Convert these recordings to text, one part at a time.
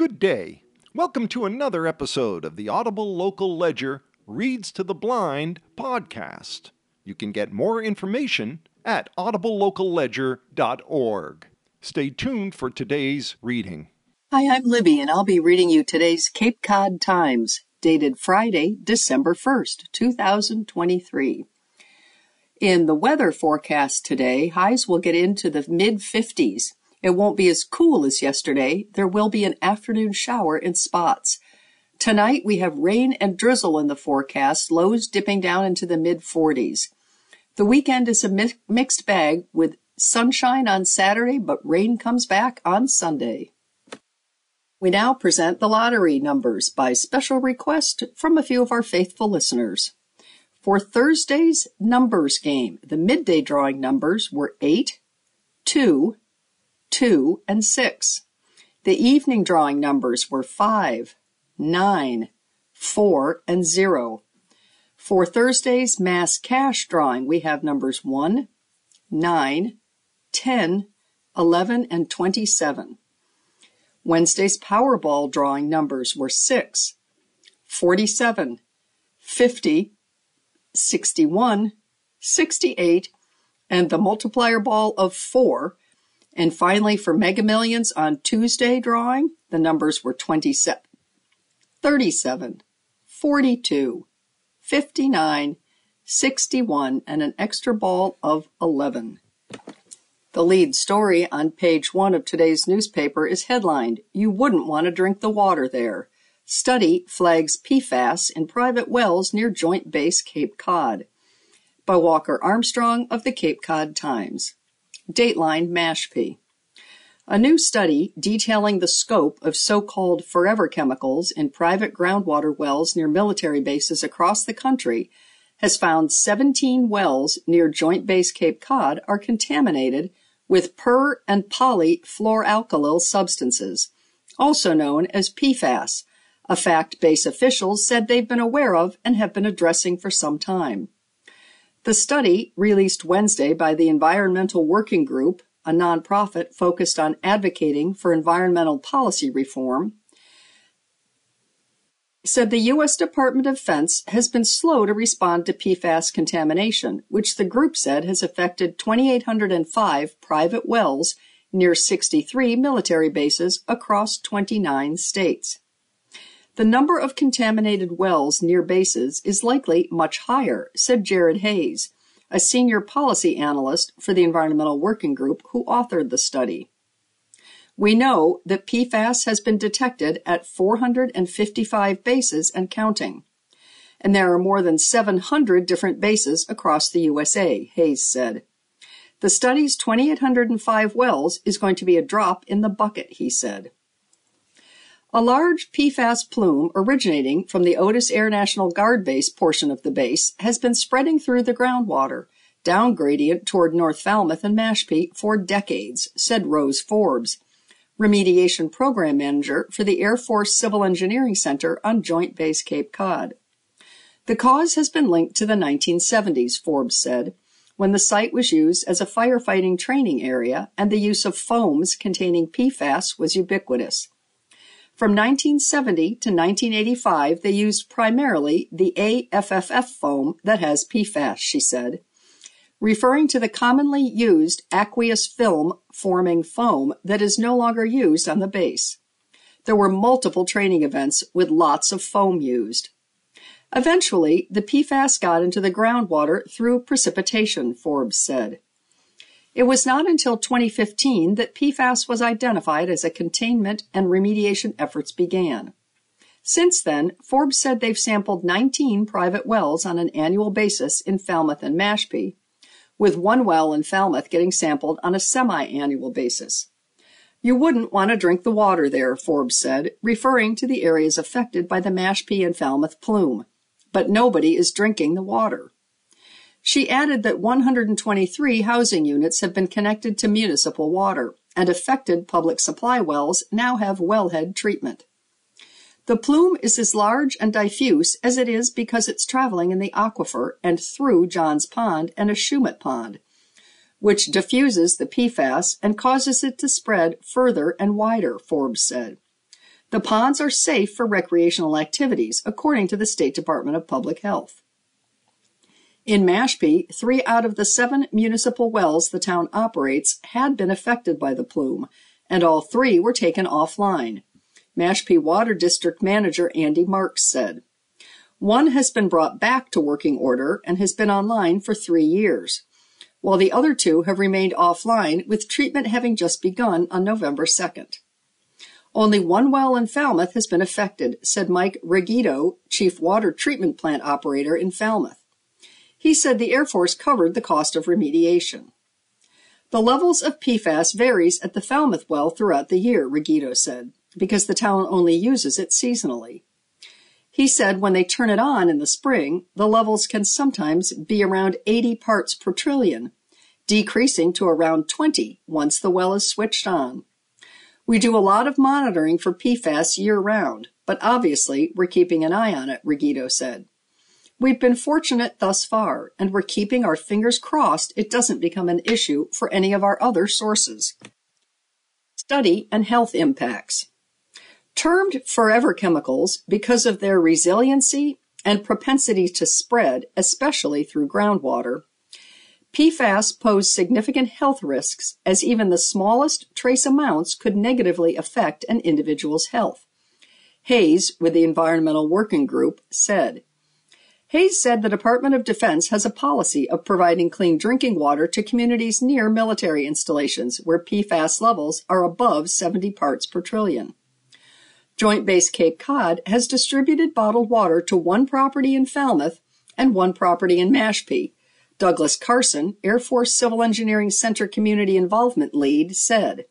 Good day. Welcome to another episode of the Audible Local Ledger Reads to the Blind podcast. You can get more information at audiblelocalledger.org. Stay tuned for today's reading. Hi, I'm Libby, and I'll be reading you today's Cape Cod Times, dated Friday, December 1st, 2023. In the weather forecast today, highs will get into the mid 50s. It won't be as cool as yesterday. There will be an afternoon shower in spots. Tonight we have rain and drizzle in the forecast, lows dipping down into the mid 40s. The weekend is a mi- mixed bag with sunshine on Saturday, but rain comes back on Sunday. We now present the lottery numbers by special request from a few of our faithful listeners. For Thursday's numbers game, the midday drawing numbers were 8, 2, 2, and 6. The evening drawing numbers were 5, 9, 4, and 0. For Thursday's mass cash drawing, we have numbers 1, 9, 10, 11, and 27. Wednesday's Powerball drawing numbers were 6, 47, 50, 61, 68, and the multiplier ball of 4. And finally, for Mega Millions on Tuesday drawing, the numbers were 27, 37, 42, 59, 61, and an extra ball of 11. The lead story on page one of today's newspaper is headlined, You Wouldn't Want to Drink the Water There. Study flags PFAS in private wells near Joint Base Cape Cod by Walker Armstrong of the Cape Cod Times. Dateline Mashpee. A new study detailing the scope of so-called forever chemicals in private groundwater wells near military bases across the country has found 17 wells near Joint Base Cape Cod are contaminated with per and polyfluoroalkyl substances, also known as PFAS, a fact base officials said they've been aware of and have been addressing for some time. The study, released Wednesday by the Environmental Working Group, a nonprofit focused on advocating for environmental policy reform, said the U.S. Department of Defense has been slow to respond to PFAS contamination, which the group said has affected 2,805 private wells near 63 military bases across 29 states. The number of contaminated wells near bases is likely much higher, said Jared Hayes, a senior policy analyst for the Environmental Working Group who authored the study. We know that PFAS has been detected at 455 bases and counting. And there are more than 700 different bases across the USA, Hayes said. The study's 2,805 wells is going to be a drop in the bucket, he said. A large PFAS plume originating from the Otis Air National Guard Base portion of the base has been spreading through the groundwater, down gradient toward North Falmouth and Mashpee for decades, said Rose Forbes, Remediation Program Manager for the Air Force Civil Engineering Center on Joint Base Cape Cod. The cause has been linked to the 1970s, Forbes said, when the site was used as a firefighting training area and the use of foams containing PFAS was ubiquitous. From 1970 to 1985, they used primarily the AFFF foam that has PFAS, she said, referring to the commonly used aqueous film forming foam that is no longer used on the base. There were multiple training events with lots of foam used. Eventually, the PFAS got into the groundwater through precipitation, Forbes said. It was not until 2015 that PFAS was identified as a containment and remediation efforts began. Since then, Forbes said they've sampled 19 private wells on an annual basis in Falmouth and Mashpee, with one well in Falmouth getting sampled on a semi-annual basis. You wouldn't want to drink the water there, Forbes said, referring to the areas affected by the Mashpee and Falmouth plume. But nobody is drinking the water. She added that 123 housing units have been connected to municipal water, and affected public supply wells now have wellhead treatment. The plume is as large and diffuse as it is because it's traveling in the aquifer and through Johns Pond and Ashumet Pond, which diffuses the PFAS and causes it to spread further and wider, Forbes said. The ponds are safe for recreational activities, according to the State Department of Public Health. In Mashpee, three out of the seven municipal wells the town operates had been affected by the plume, and all three were taken offline. Mashpee Water District Manager Andy Marks said. One has been brought back to working order and has been online for three years, while the other two have remained offline with treatment having just begun on November 2nd. Only one well in Falmouth has been affected, said Mike Regito, Chief Water Treatment Plant Operator in Falmouth. He said the Air Force covered the cost of remediation. The levels of PFAS varies at the Falmouth well throughout the year, Regito said, because the town only uses it seasonally. He said when they turn it on in the spring, the levels can sometimes be around 80 parts per trillion, decreasing to around 20 once the well is switched on. We do a lot of monitoring for PFAS year round, but obviously we're keeping an eye on it, Regito said. We've been fortunate thus far, and we're keeping our fingers crossed it doesn't become an issue for any of our other sources. Study and health impacts. Termed forever chemicals because of their resiliency and propensity to spread, especially through groundwater, PFAS pose significant health risks as even the smallest trace amounts could negatively affect an individual's health. Hayes, with the Environmental Working Group, said. Hayes said the Department of Defense has a policy of providing clean drinking water to communities near military installations where PFAS levels are above 70 parts per trillion. Joint Base Cape Cod has distributed bottled water to one property in Falmouth and one property in Mashpee. Douglas Karson, Air Force Civil Engineering Center Community Involvement Lead, said.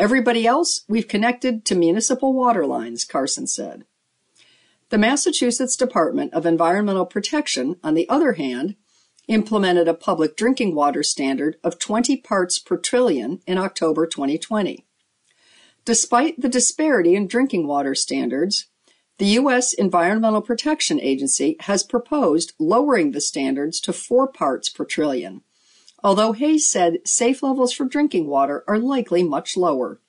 Everybody else, we've connected to municipal water lines, Karson said. The Massachusetts Department of Environmental Protection, on the other hand, implemented a public drinking water standard of 20 parts per trillion in October 2020. Despite the disparity in drinking water standards, the U.S. Environmental Protection Agency has proposed lowering the standards to four parts per trillion, although Hayes said safe levels for drinking water are likely much lower.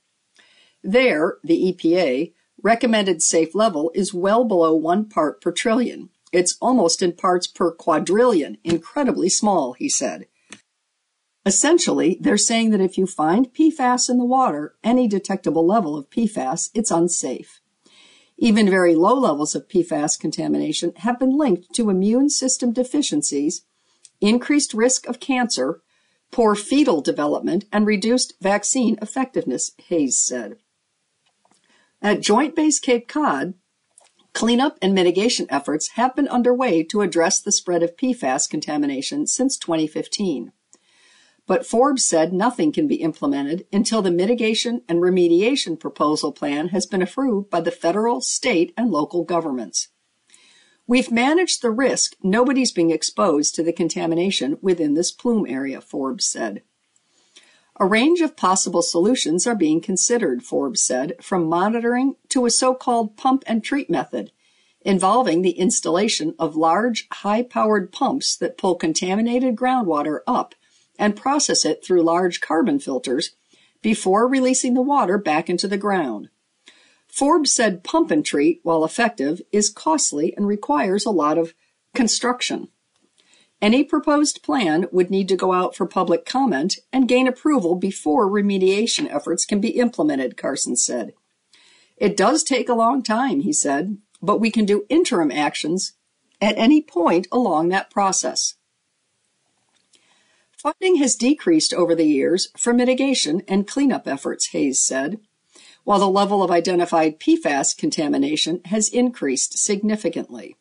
There, the EPA recommended safe level is well below one part per trillion. It's almost in parts per quadrillion, incredibly small, he said. Essentially, they're saying that if you find PFAS in the water, any detectable level of PFAS, it's unsafe. Even very low levels of PFAS contamination have been linked to immune system deficiencies, increased risk of cancer, poor fetal development, and reduced vaccine effectiveness, Hayes said. At Joint Base Cape Cod, cleanup and mitigation efforts have been underway to address the spread of PFAS contamination since 2015. But Forbes said nothing can be implemented until the mitigation and remediation proposal plan has been approved by the federal, state, and local governments. We've managed the risk nobody's being exposed to the contamination within this plume area, Forbes said. A range of possible solutions are being considered, Forbes said, from monitoring to a so-called pump and treat method, involving the installation of large, high-powered pumps that pull contaminated groundwater up and process it through large carbon filters before releasing the water back into the ground. Forbes said pump and treat, while effective, is costly and requires a lot of construction. Any proposed plan would need to go out for public comment and gain approval before remediation efforts can be implemented, Karson said. It does take a long time, he said, but we can do interim actions at any point along that process. Funding has decreased over the years for mitigation and cleanup efforts, Hayes said, while the level of identified PFAS contamination has increased significantly.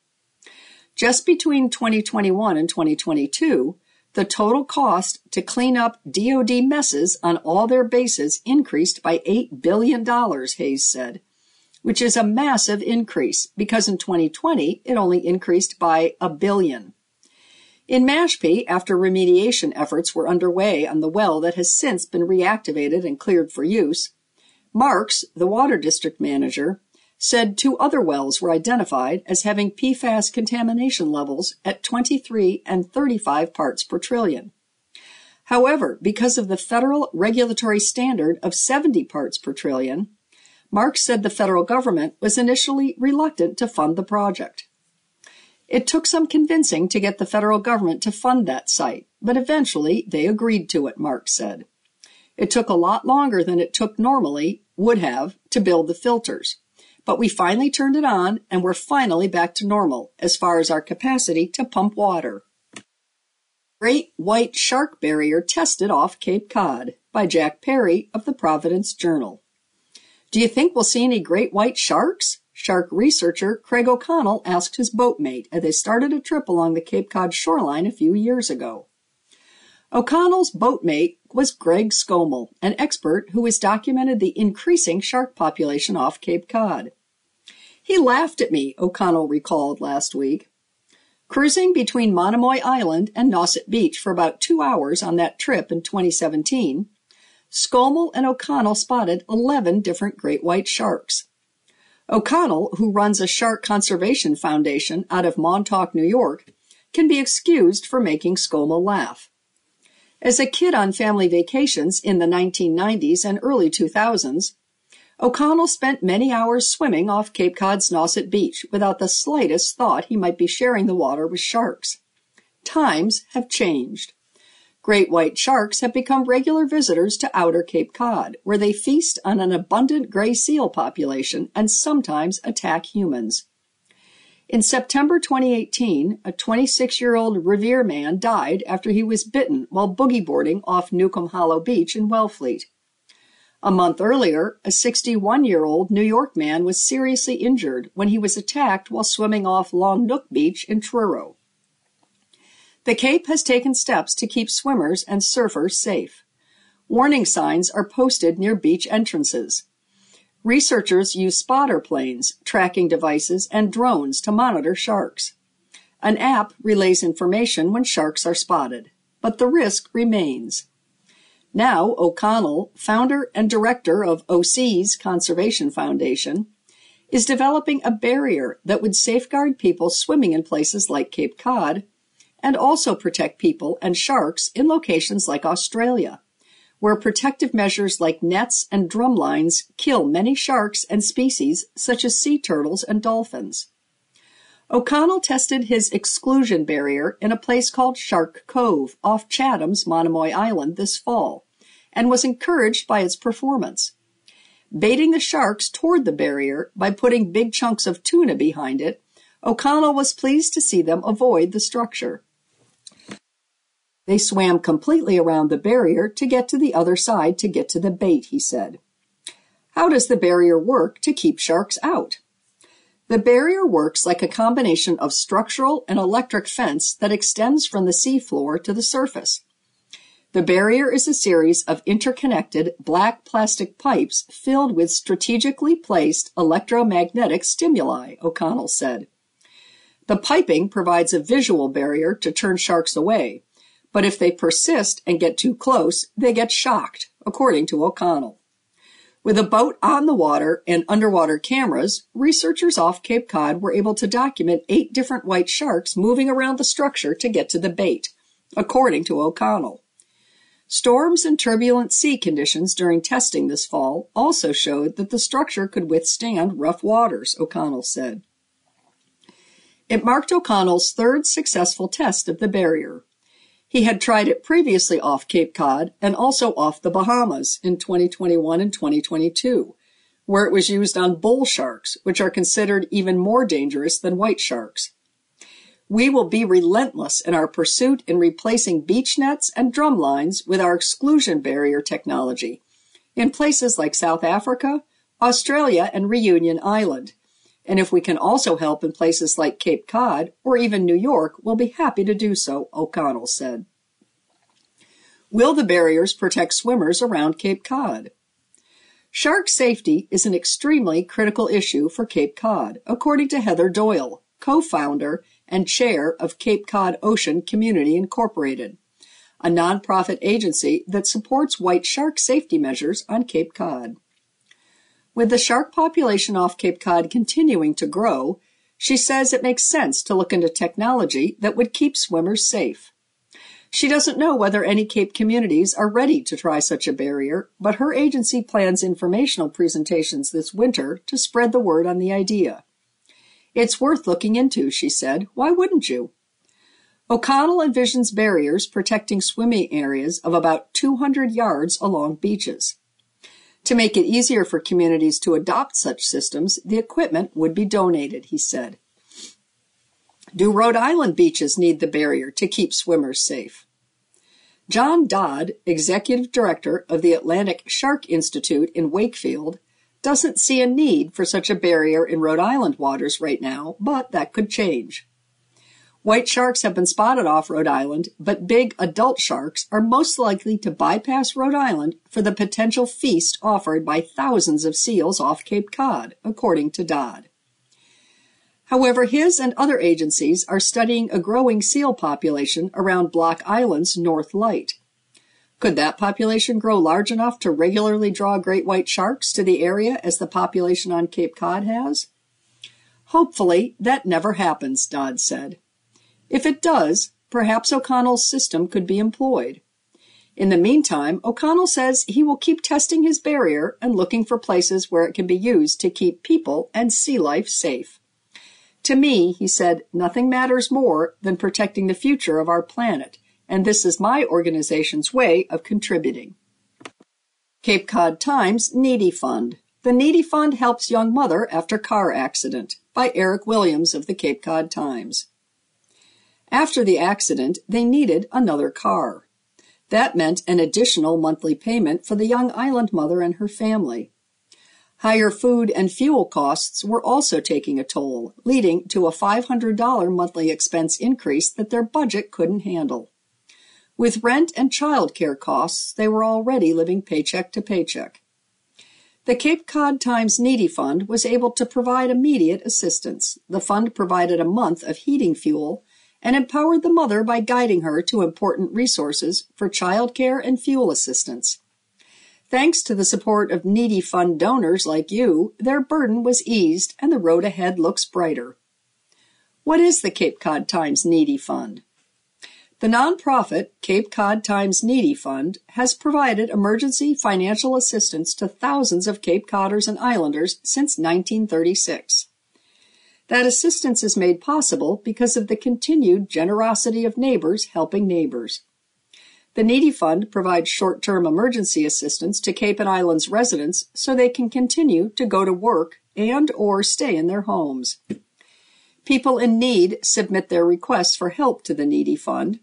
Just between 2021 and 2022, the total cost to clean up DoD messes on all their bases increased by $8 billion, Hayes said, which is a massive increase because in 2020 it only increased by a billion. In Mashpee, after remediation efforts were underway on the well that has since been reactivated and cleared for use, Marks, the water district manager, said two other wells were identified as having PFAS contamination levels at 23 and 35 parts per trillion. However, because of the federal regulatory standard of 70 parts per trillion, Marks said the federal government was initially reluctant to fund the project. It took some convincing to get the federal government to fund that site, but eventually they agreed to it, Marks said. It took a lot longer than it took normally, would have, to build the filters. But we finally turned it on and we're finally back to normal as far as our capacity to pump water. Great White Shark Barrier Tested Off Cape Cod by Jack Perry of the Providence Journal. Do you think we'll see any great white sharks? Shark researcher Craig O'Connell asked his boatmate as they started a trip along the Cape Cod shoreline a few years ago. O'Connell's boatmate was Greg Skomal, an expert who has documented the increasing shark population off Cape Cod. He laughed at me, O'Connell recalled last week. Cruising between Monomoy Island and Nauset Beach for about two hours on that trip in 2017, Skomal and O'Connell spotted 11 different great white sharks. O'Connell, who runs a shark conservation foundation out of Montauk, New York, can be excused for making Skomal laugh. As a kid on family vacations in the 1990s and early 2000s, O'Connell spent many hours swimming off Cape Cod's Nauset Beach without the slightest thought he might be sharing the water with sharks. Times have changed. Great white sharks have become regular visitors to outer Cape Cod, where they feast on an abundant gray seal population and sometimes attack humans. In September 2018, a 26 year old Revere man died after he was bitten while boogie boarding off Newcomb Hollow Beach in Wellfleet. A month earlier, a 61 year old New York man was seriously injured when he was attacked while swimming off Long Nook Beach in Truro. The Cape has taken steps to keep swimmers and surfers safe. Warning signs are posted near beach entrances. Researchers use spotter planes, tracking devices, and drones to monitor sharks. An app relays information when sharks are spotted, but the risk remains. Now, O'Connell, founder and director of O'Seas Conservation Foundation, is developing a barrier that would safeguard people swimming in places like Cape Cod and also protect people and sharks in locations like Australia, where protective measures like nets and drum lines kill many sharks and species such as sea turtles and dolphins. O'Connell tested his exclusion barrier in a place called Shark Cove off Chatham's Monomoy Island this fall and was encouraged by its performance. Baiting the sharks toward the barrier by putting big chunks of tuna behind it, O'Connell was pleased to see them avoid the structure. They swam completely around the barrier to get to the other side to get to the bait, he said. How does the barrier work to keep sharks out? The barrier works like a combination of structural and electric fence that extends from the seafloor to the surface. The barrier is a series of interconnected black plastic pipes filled with strategically placed electromagnetic stimuli, O'Connell said. The piping provides a visual barrier to turn sharks away, but if they persist and get too close, they get shocked, according to O'Connell. With a boat on the water and underwater cameras, researchers off Cape Cod were able to document eight different white sharks moving around the structure to get to the bait, according to O'Connell. Storms and turbulent sea conditions during testing this fall also showed that the structure could withstand rough waters, O'Connell said. It marked O'Connell's third successful test of the barrier. He had tried it previously off Cape Cod and also off the Bahamas in 2021 and 2022, where it was used on bull sharks, which are considered even more dangerous than white sharks. We will be relentless in our pursuit in replacing beach nets and drum lines with our exclusion barrier technology in places like South Africa, Australia, and Reunion Island. And if we can also help in places like Cape Cod or even New York, we'll be happy to do so, O'Connell said. Will the barriers protect swimmers around Cape Cod? Shark safety is an extremely critical issue for Cape Cod, according to Heather Doyle, co-founder and chair of Cape Cod Ocean Community Incorporated, a nonprofit agency that supports white shark safety measures on Cape Cod. With the shark population off Cape Cod continuing to grow, she says it makes sense to look into technology that would keep swimmers safe. She doesn't know whether any Cape communities are ready to try such a barrier, but her agency plans informational presentations this winter to spread the word on the idea. It's worth looking into, she said. Why wouldn't you? O'Connell envisions barriers protecting swimming areas of about 200 yards along beaches. To make it easier for communities to adopt such systems, the equipment would be donated, he said. Do Rhode Island beaches need the barrier to keep swimmers safe? John Dodd, executive director of the Atlantic Shark Institute in Wakefield, doesn't see a need for such a barrier in Rhode Island waters right now, but that could change. White sharks have been spotted off Rhode Island, but big adult sharks are most likely to bypass Rhode Island for the potential feast offered by thousands of seals off Cape Cod, according to Dodd. However, his and other agencies are studying a growing seal population around Block Island's North Light. Could that population grow large enough to regularly draw great white sharks to the area as the population on Cape Cod has? Hopefully, that never happens, Dodd said. If it does, perhaps O'Connell's system could be employed. In the meantime, O'Connell says he will keep testing his barrier and looking for places where it can be used to keep people and sea life safe. To me, he said, nothing matters more than protecting the future of our planet and this is my organization's way of contributing. Cape Cod Times Needy Fund. The Needy Fund helps young mother after car accident by Eric Williams of the Cape Cod Times. After the accident, they needed another car. That meant an additional monthly payment for the young island mother and her family. Higher food and fuel costs were also taking a toll, leading to a $500 monthly expense increase that their budget couldn't handle. With rent and childcare costs, they were already living paycheck to paycheck. The Cape Cod Times Needy Fund was able to provide immediate assistance. The fund provided a month of heating fuel and empowered the mother by guiding her to important resources for childcare and fuel assistance. Thanks to the support of Needy Fund donors like you, their burden was eased and the road ahead looks brighter. What is the Cape Cod Times Needy Fund? The nonprofit Cape Cod Times Needy Fund has provided emergency financial assistance to thousands of Cape Codders and Islanders since 1936. That assistance is made possible because of the continued generosity of neighbors helping neighbors. The Needy Fund provides short-term emergency assistance to Cape and Islands residents so they can continue to go to work and or stay in their homes. People in need submit their requests for help to the Needy Fund,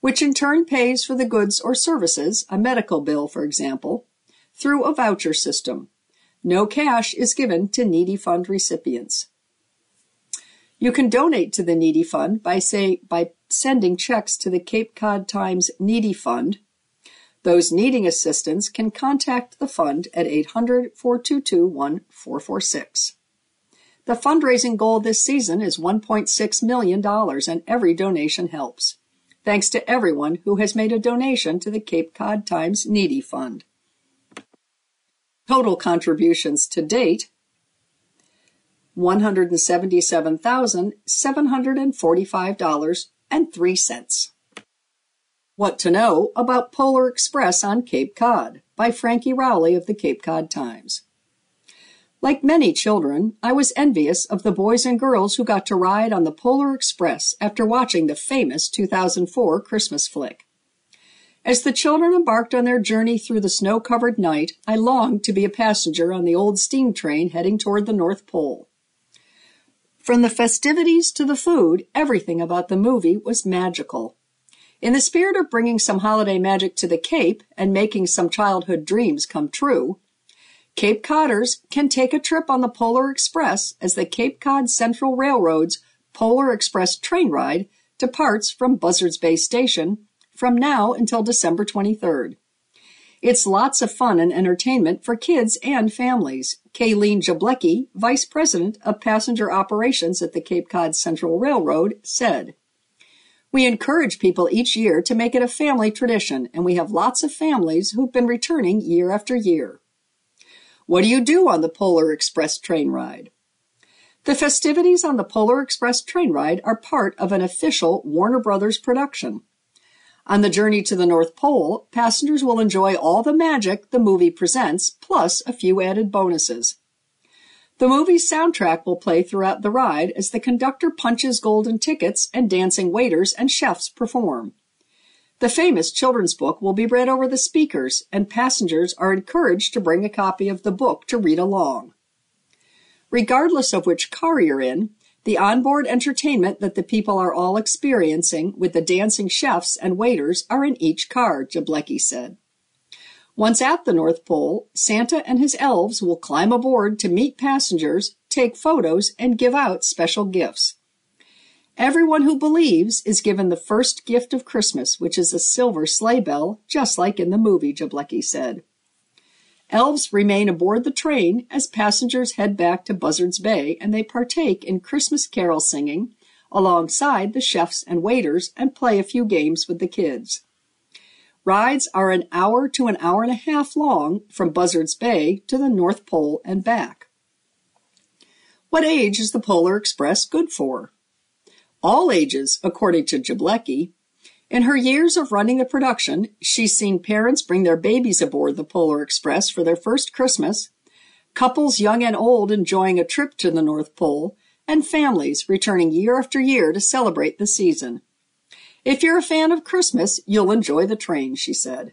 which in turn pays for the goods or services, a medical bill, for example, through a voucher system. No cash is given to Needy Fund recipients. You can donate to the Needy Fund by say by sending checks to the Cape Cod Times Needy Fund. Those needing assistance can contact the fund at 800-422-1446. The fundraising goal this season is $1.6 million and every donation helps. Thanks to everyone who has made a donation to the Cape Cod Times Needy Fund. Total contributions to date $177,745.03. What to Know About Polar Express on Cape Cod by Frankie Rowley of the Cape Cod Times. Like many children, I was envious of the boys and girls who got to ride on the Polar Express after watching the famous 2004 Christmas flick. As the children embarked on their journey through the snow-covered night, I longed to be a passenger on the old steam train heading toward the North Pole. From the festivities to the food, everything about the movie was magical. In the spirit of bringing some holiday magic to the Cape and making some childhood dreams come true, Cape Codders can take a trip on the Polar Express as the Cape Cod Central Railroad's Polar Express train ride departs from Buzzards Bay Station from now until December 23rd. It's lots of fun and entertainment for kids and families. Kayleen Jablecki, Vice President of Passenger Operations at the Cape Cod Central Railroad, said, We encourage people each year to make it a family tradition, and we have lots of families who've been returning year after year. What do you do on the Polar Express train ride? The festivities on the Polar Express train ride are part of an official Warner Brothers production. On the journey to the North Pole, passengers will enjoy all the magic the movie presents, plus a few added bonuses. The movie's soundtrack will play throughout the ride as the conductor punches golden tickets and dancing waiters and chefs perform. The famous children's book will be read over the speakers, and passengers are encouraged to bring a copy of the book to read along. Regardless of which car you're in, the onboard entertainment that the people are all experiencing with the dancing chefs and waiters are in each car, Jablecki said. Once at the North Pole, Santa and his elves will climb aboard to meet passengers, take photos, and give out special gifts. Everyone who believes is given the first gift of Christmas, which is a silver sleigh bell, just like in the movie, Jablecki said. Elves remain aboard the train as passengers head back to Buzzards Bay and they partake in Christmas carol singing alongside the chefs and waiters and play a few games with the kids. Rides are an hour to an hour and a half long from Buzzards Bay to the North Pole and back. What age is the Polar Express good for? All ages, according to Jablecki. In her years of running the production, she's seen parents bring their babies aboard the Polar Express for their first Christmas, couples young and old enjoying a trip to the North Pole, and families returning year after year to celebrate the season. If you're a fan of Christmas, you'll enjoy the train, she said.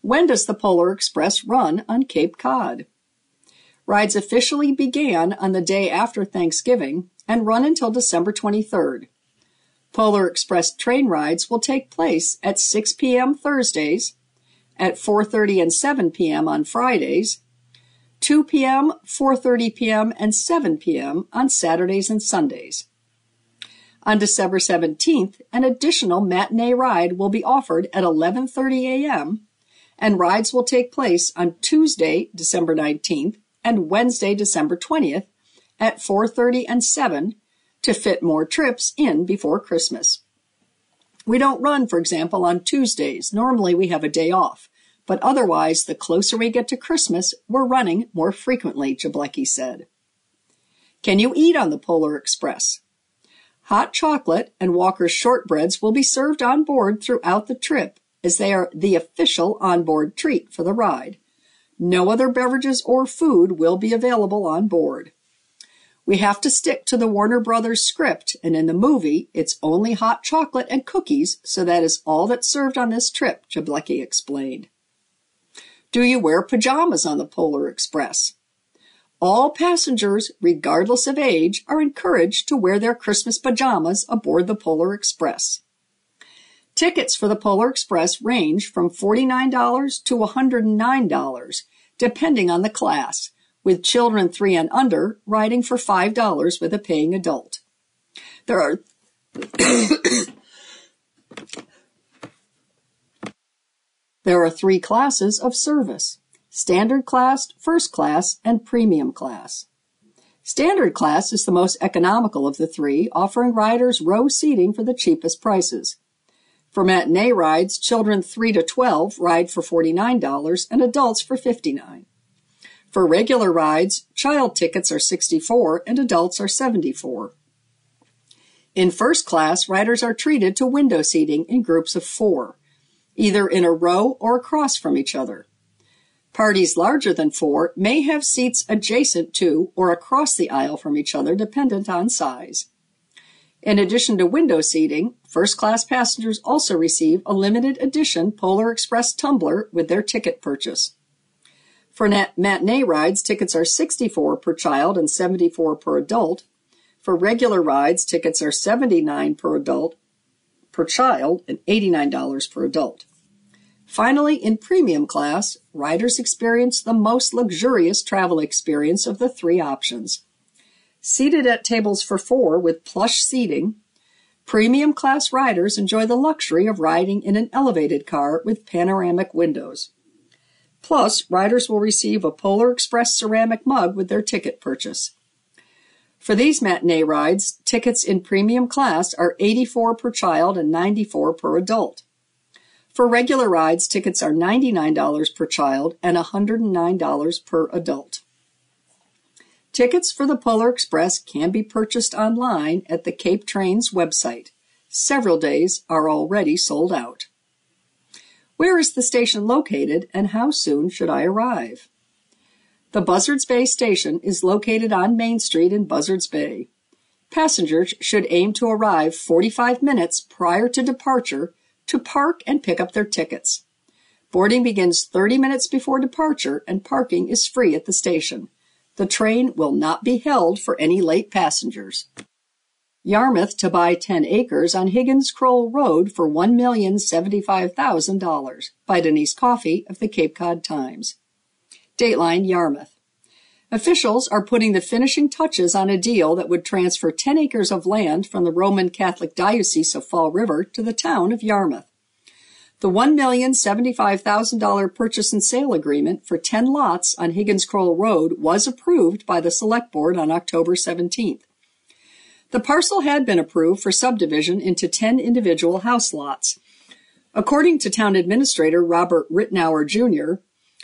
When does the Polar Express run on Cape Cod? Rides officially began on the day after Thanksgiving and run until December 23rd. Polar Express train rides will take place at 6 p.m. Thursdays, at 4:30 and 7 p.m. on Fridays, 2 p.m., 4:30 p.m., and 7 p.m. on Saturdays and Sundays. On December 17th, an additional matinee ride will be offered at 11:30 a.m. and rides will take place on Tuesday, December 19th and Wednesday, December 20th at 4:30 and 7 to fit more trips in before Christmas. We don't run, for example, on Tuesdays. Normally we have a day off. But otherwise, the closer we get to Christmas, we're running more frequently, Jablecki said. Can you eat on the Polar Express? Hot chocolate and Walker's shortbreads will be served on board throughout the trip, as they are the official onboard treat for the ride. No other beverages or food will be available on board. We have to stick to the Warner Brothers script, and in the movie, it's only hot chocolate and cookies, so that is all that's served on this trip, Jablecki explained. Do you wear pajamas on the Polar Express? All passengers, regardless of age, are encouraged to wear their Christmas pajamas aboard the Polar Express. Tickets for the Polar Express range from $49 to $109, depending on the class, with children three and under riding for $5 with a paying adult. There are There are three classes of service standard class, first class, and premium class. Standard class is the most economical of the three, offering riders row seating for the cheapest prices. For matinee rides, children 3 to 12 ride for $49 and adults for $59. For regular rides, child tickets are 64 and adults are 74. In first class, riders are treated to window seating in groups of four, either in a row or across from each other. Parties larger than four may have seats adjacent to or across the aisle from each other, dependent on size. In addition to window seating, first class passengers also receive a limited edition Polar Express tumbler with their ticket purchase. For nat- matinee rides, tickets are 64 per child and 74 per adult. For regular rides, tickets are 79 per adult per child and $89 per adult. Finally, in premium class, riders experience the most luxurious travel experience of the three options. Seated at tables for four with plush seating, premium class riders enjoy the luxury of riding in an elevated car with panoramic windows. Plus, riders will receive a Polar Express ceramic mug with their ticket purchase. For these matinee rides, tickets in premium class are 84 per child and 94 per adult. For regular rides, tickets are $99 per child and $109 per adult. Tickets for the Polar Express can be purchased online at the Cape Trains website, Several days are already sold out. Where is the station located and how soon should I arrive? The Buzzards Bay station is located on Main Street in Buzzards Bay. Passengers should aim to arrive 45 minutes prior to departure to park and pick up their tickets. Boarding begins 30 minutes before departure and parking is free at the station. The train will not be held for any late passengers. Yarmouth to buy 10 acres on Higgins Crowell Road for $1,075,000 by Denise Coffey of the Cape Cod Times. Dateline Yarmouth. Officials are putting the finishing touches on a deal that would transfer 10 acres of land from the Roman Catholic Diocese of Fall River to the town of Yarmouth. The $1,075,000 purchase and sale agreement for 10 lots on Higgins Crowell Road was approved by the Select Board on October 17th. The parcel had been approved for subdivision into 10 individual house lots. According to town administrator Robert Whritenour Jr.,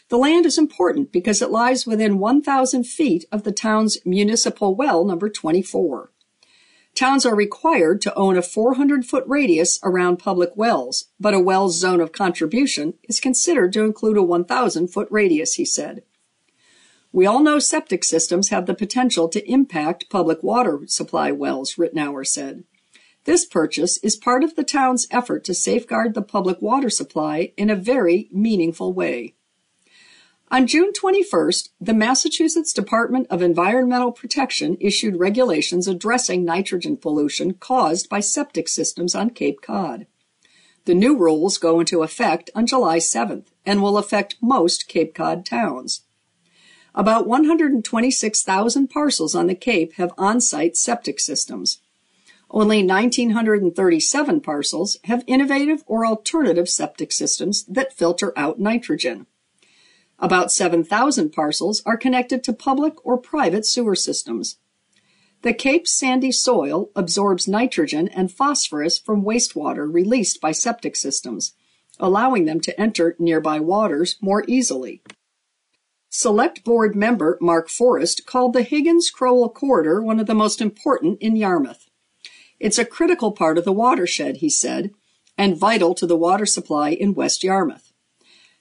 the land is important because it lies within 1,000 feet of the town's municipal well number 24. Towns are required to own a 400 foot radius around public wells, but a well's zone of contribution is considered to include a 1,000 foot radius, he said. We all know septic systems have the potential to impact public water supply wells, Whritenour said. This purchase is part of the town's effort to safeguard the public water supply in a very meaningful way. On June 21st, the Massachusetts Department of Environmental Protection issued regulations addressing nitrogen pollution caused by septic systems on Cape Cod. The new rules go into effect on July 7th and will affect most Cape Cod towns. About 126,000 parcels on the Cape have on-site septic systems. Only 1,937 parcels have innovative or alternative septic systems that filter out nitrogen. About 7,000 parcels are connected to public or private sewer systems. The Cape's sandy soil absorbs nitrogen and phosphorus from wastewater released by septic systems, allowing them to enter nearby waters more easily. Select Board member Mark Forrest called the Higgins Crowell corridor one of the most important in Yarmouth. It's a critical part of the watershed, he said, and vital to the water supply in West Yarmouth.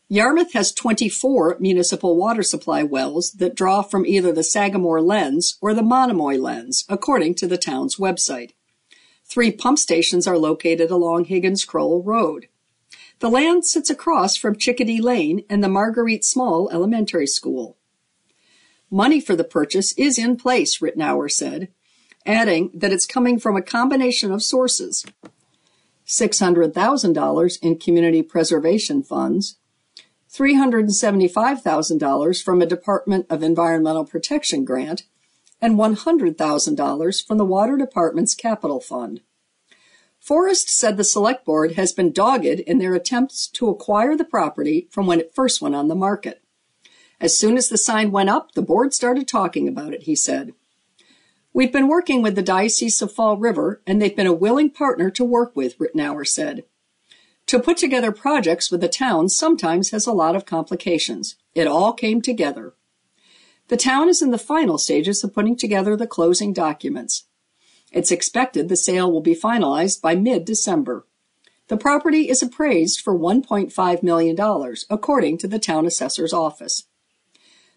Yarmouth has 24 municipal water supply wells that draw from either the Sagamore Lens or the Monomoy Lens, according to the town's website. Three pump stations are located along Higgins Crowell Road. The land sits across from Chickadee Lane and the Marguerite Small Elementary School. Money for the purchase is in place, Whritenour said, adding that it's coming from a combination of sources. $600,000 in community preservation funds, $375,000 from a Department of Environmental Protection grant, and $100,000 from the Water Department's Capital Fund. Forrest said the select board has been dogged in their attempts to acquire the property from when it first went on the market. As soon as the sign went up, the board started talking about it, he said. We've been working with the Diocese of Fall River, and they've been a willing partner to work with, Whritenour said. To put together projects with the town sometimes has a lot of complications. It all came together. The town is in the final stages of putting together the closing documents. It's expected the sale will be finalized by mid-December. The property is appraised for $1.5 million, according to the town assessor's office.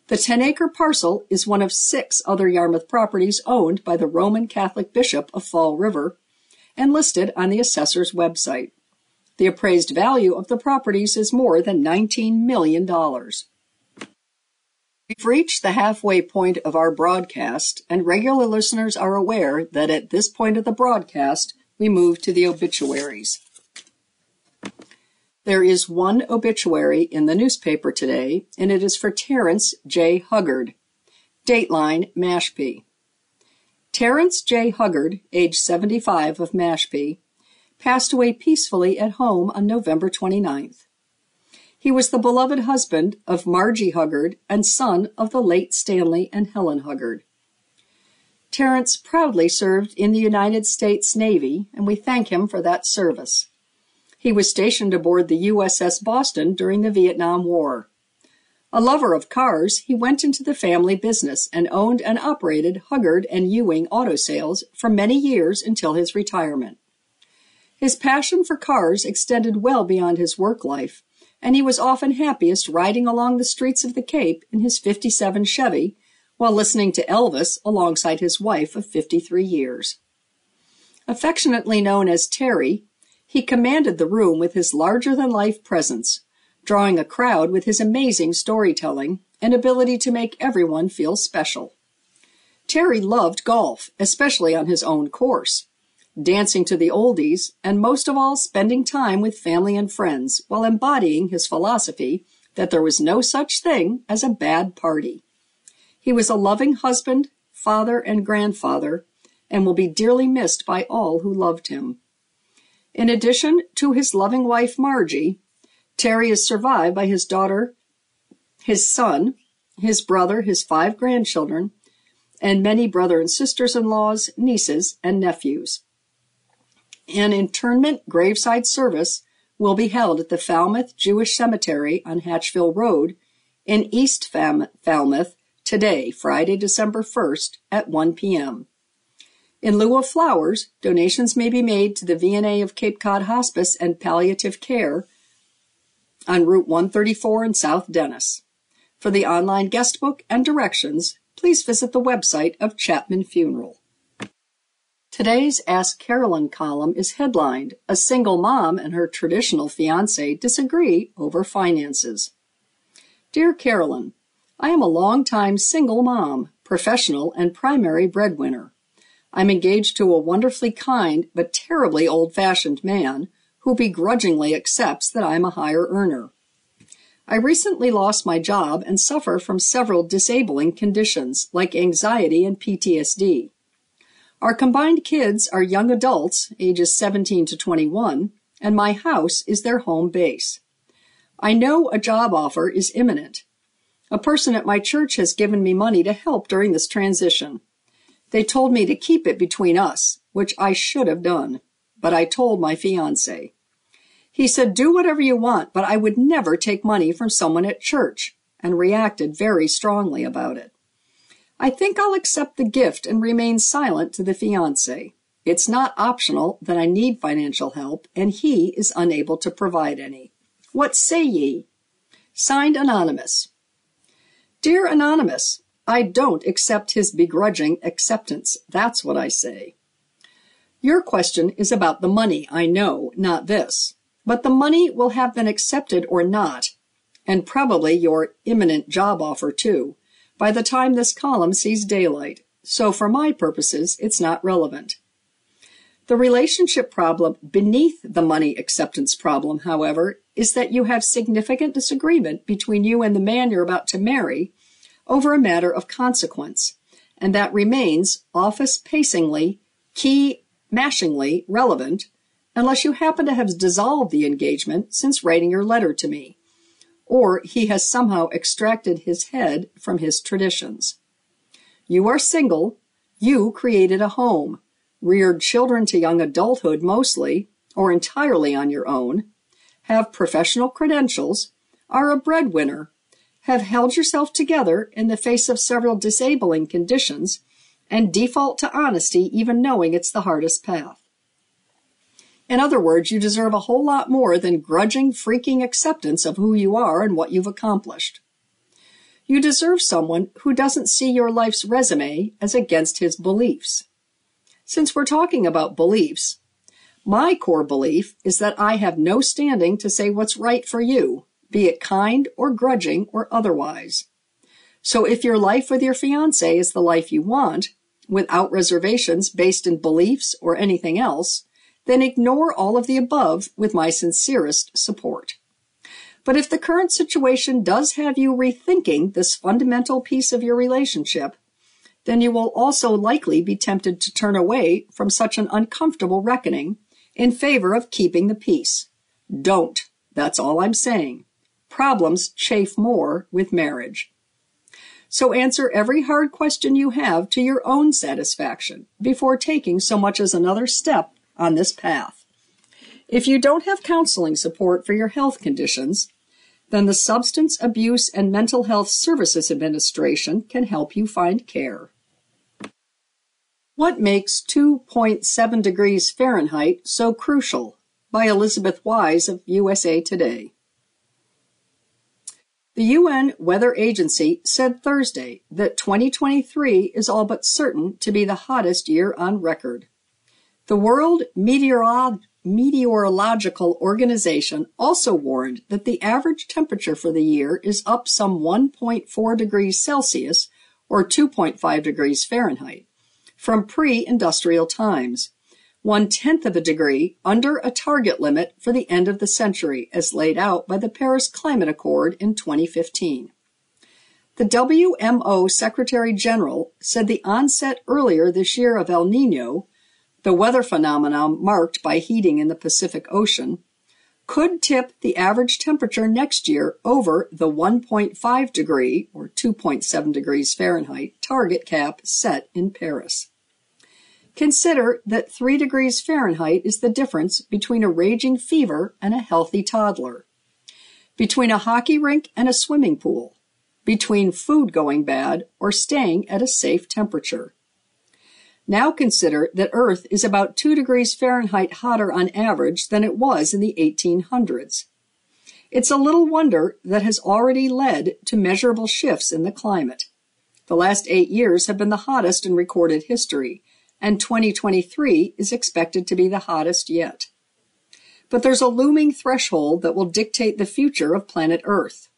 The 10 acre parcel is one of six other Yarmouth properties owned by the Roman Catholic Bishop of Fall River and listed on the assessor's website. The appraised value of the properties is more than $19 million. We've reached the halfway point of our broadcast, and regular listeners are aware that at this point of the broadcast, we move to the obituaries. There is one obituary in the newspaper today, and it is for Terence J. Huggard. Dateline Mashpee. Terence J. Huggard, age 75 of Mashpee, passed away peacefully at home on November 29th. He was the beloved husband of Margie Huggard and son of the late Stanley and Helen Huggard. Terence proudly served in the United States Navy, and we thank him for that service. He was stationed aboard the USS Boston during the Vietnam War. A lover of cars, he went into the family business and owned and operated Huggard and Ewing Auto Sales for many years until his retirement. His passion for cars extended well beyond his work life, and he was often happiest riding along the streets of the Cape in his 57 Chevy while listening to Elvis alongside his wife of 53 years. Affectionately known as Terry, he commanded the room with his larger than life presence, drawing a crowd with his amazing storytelling and ability to make everyone feel special. Terry loved golf, especially on his own course dancing to the oldies, and most of all, spending time with family and friends while embodying his philosophy that there was no such thing as a bad party. He was a loving husband, father, and grandfather, and will be dearly missed by all who loved him. In addition to his loving wife, Margie, Terry is survived by his daughter, his son, his brother, his five grandchildren, and many brother and sisters in laws, nieces, and nephews. An internment graveside service will be held at the Falmouth Jewish Cemetery on Hatchville Road in East Falmouth today, Friday, December 1st at 1 p.m. In lieu of flowers, donations may be made to the VNA of Cape Cod Hospice and Palliative Care on Route 134 in South Dennis. For the online guestbook and directions, please visit the website of Chapman Funeral. Today's Ask Carolyn column is headlined A Single Mom and Her Traditional Fiance Disagree Over Finances. Dear Carolyn, I am a long-time single mom, professional, and primary breadwinner. I'm engaged to a wonderfully kind but terribly old fashioned man who begrudgingly accepts that I'm a higher earner. I recently lost my job and suffer from several disabling conditions like anxiety and PTSD. Our combined kids are young adults, ages 17 to 21, and my house is their home base. I know a job offer is imminent. A person at my church has given me money to help during this transition. They told me to keep it between us, which I should have done, but I told my fiance. He said, do whatever you want, but I would never take money from someone at church, and reacted very strongly about it. I think I'll accept the gift and remain silent to the fiance. It's not optional that I need financial help, and he is unable to provide any. What say ye? Signed Anonymous. Dear Anonymous, I don't accept his begrudging acceptance. That's what I say. Your question is about the money, I know, not this. But the money will have been accepted or not, and probably your imminent job offer too by the time this column sees daylight, so for my purposes, it's not relevant. The relationship problem beneath the money acceptance problem, however, is that you have significant disagreement between you and the man you're about to marry over a matter of consequence, and that remains office pacingly, key mashingly relevant unless you happen to have dissolved the engagement since writing your letter to me or he has somehow extracted his head from his traditions. You are single, you created a home, reared children to young adulthood mostly, or entirely on your own, have professional credentials, are a breadwinner, have held yourself together in the face of several disabling conditions, and default to honesty even knowing it's the hardest path. In other words, you deserve a whole lot more than grudging, freaking acceptance of who you are and what you've accomplished. You deserve someone who doesn't see your life's resume as against his beliefs. Since we're talking about beliefs, my core belief is that I have no standing to say what's right for you, be it kind or grudging or otherwise. So if your life with your fiance is the life you want, without reservations based in beliefs or anything else, then ignore all of the above with my sincerest support. But if the current situation does have you rethinking this fundamental piece of your relationship, then you will also likely be tempted to turn away from such an uncomfortable reckoning in favor of keeping the peace. Don't. That's all I'm saying. Problems chafe more with marriage. So answer every hard question you have to your own satisfaction before taking so much as another step on this path. If you don't have counseling support for your health conditions, then the Substance Abuse and Mental Health Services Administration can help you find care. What makes 2.7 degrees Fahrenheit so crucial? By Elizabeth Weise of USA Today. The UN Weather Agency said Thursday that 2023 is all but certain to be the hottest year on record. The World Meteorolo- Meteorological Organization also warned that the average temperature for the year is up some 1.4 degrees Celsius or 2.5 degrees Fahrenheit from pre-industrial times, one-tenth of a degree under a target limit for the end of the century as laid out by the Paris Climate Accord in 2015. The WMO Secretary General said the onset earlier this year of El Nino, the weather phenomenon marked by heating in the Pacific Ocean, could tip the average temperature next year over the 1.5 degree or 2.7 degrees Fahrenheit target cap set in Paris. Consider that 3 degrees Fahrenheit is the difference between a raging fever and a healthy toddler, between a hockey rink and a swimming pool, between food going bad or staying at a safe temperature. Now consider that Earth is about 2 degrees Fahrenheit hotter on average than it was in the 1800s. It's a little wonder that has already led to measurable shifts in the climate. The last eight years have been the hottest in recorded history, and 2023 is expected to be the hottest yet. But there's a looming threshold that will dictate the future of planet Earth.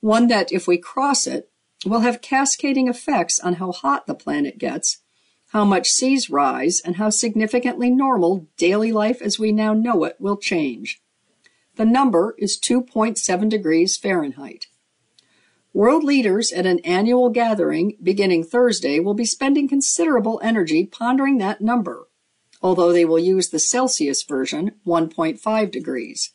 One that, if we cross it, will have cascading effects on how hot the planet gets, how much seas rise, and how significantly normal daily life as we now know it will change. The number is 2.7 degrees Fahrenheit. World leaders at an annual gathering beginning Thursday will be spending considerable energy pondering that number, although they will use the Celsius version, 1.5 degrees.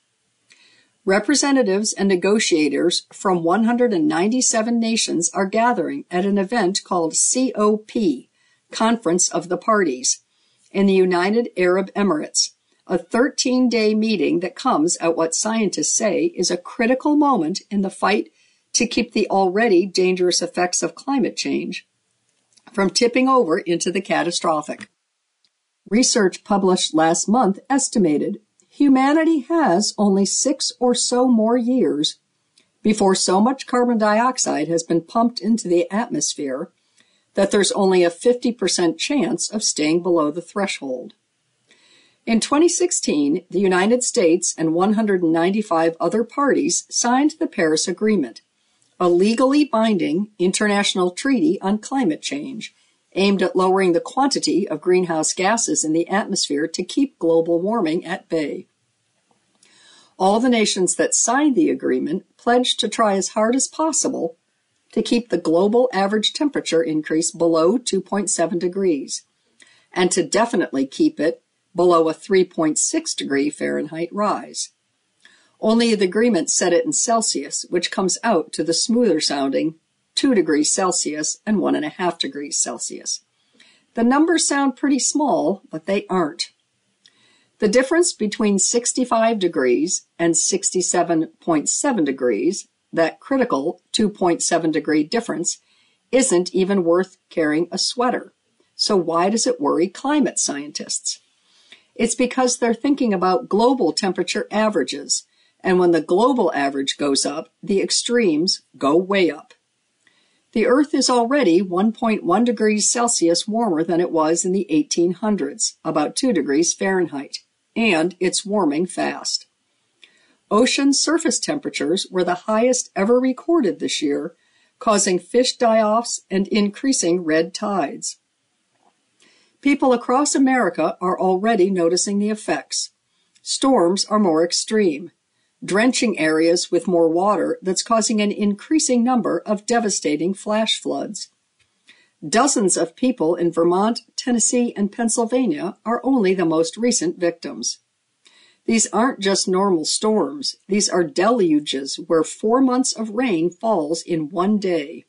Representatives and negotiators from 197 nations are gathering at an event called COP, Conference of the Parties, in the United Arab Emirates, a 13 day meeting that comes at what scientists say is a critical moment in the fight to keep the already dangerous effects of climate change from tipping over into the catastrophic. Research published last month estimated humanity has only six or so more years before so much carbon dioxide has been pumped into the atmosphere that there's only a 50% chance of staying below the threshold. In 2016, the United States and 195 other parties signed the Paris Agreement, a legally binding international treaty on climate change aimed at lowering the quantity of greenhouse gases in the atmosphere to keep global warming at bay. All the nations that signed the agreement pledged to try as hard as possible to keep the global average temperature increase below 2.7 degrees and to definitely keep it below a 3.6 degree Fahrenheit rise. Only the agreement set it in Celsius, which comes out to the smoother sounding 2 degrees Celsius and 1.5 degrees Celsius. The numbers sound pretty small, but they aren't. The difference between 65 degrees and 67.7 degrees, that critical 2.7 degree difference, isn't even worth carrying a sweater. So why does it worry climate scientists? It's because they're thinking about global temperature averages, and when the global average goes up, the extremes go way up. The Earth is already 1.1 degrees Celsius warmer than it was in the 1800s, about 2 degrees Fahrenheit, and it's warming fast. Ocean surface temperatures were the highest ever recorded this year, causing fish die-offs and increasing red tides. People across America are already noticing the effects. Storms are more extreme drenching areas with more water that's causing an increasing number of devastating flash floods. Dozens of people in Vermont, Tennessee, and Pennsylvania are only the most recent victims. These aren't just normal storms. These are deluges where four months of rain falls in one day.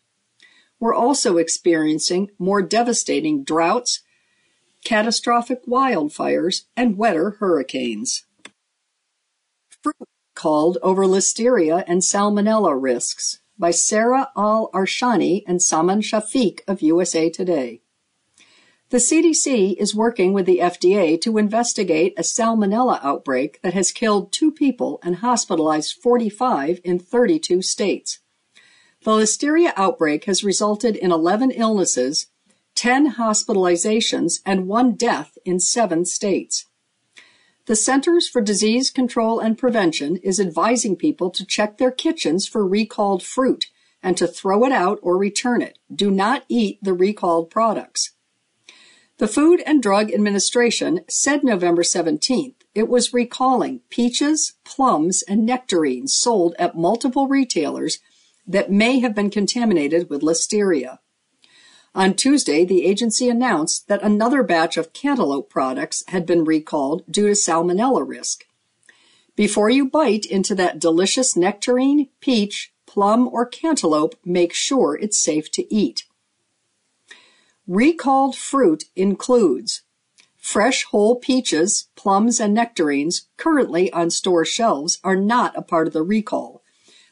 We're also experiencing more devastating droughts, catastrophic wildfires, and wetter hurricanes. Fruit called Over Listeria and Salmonella Risks by Sarah Al Arshani and Saman Shafiq of USA Today. The CDC is working with the FDA to investigate a salmonella outbreak that has killed two people and hospitalized 45 in 32 states. The listeria outbreak has resulted in 11 illnesses, 10 hospitalizations, and one death in seven states. The Centers for Disease Control and Prevention is advising people to check their kitchens for recalled fruit and to throw it out or return it. Do not eat the recalled products. The Food and Drug Administration said November 17th it was recalling peaches, plums, and nectarines sold at multiple retailers that may have been contaminated with listeria. On Tuesday, the agency announced that another batch of cantaloupe products had been recalled due to salmonella risk. Before you bite into that delicious nectarine, peach, plum, or cantaloupe, make sure it's safe to eat. Recalled fruit includes fresh whole peaches, plums, and nectarines currently on store shelves are not a part of the recall,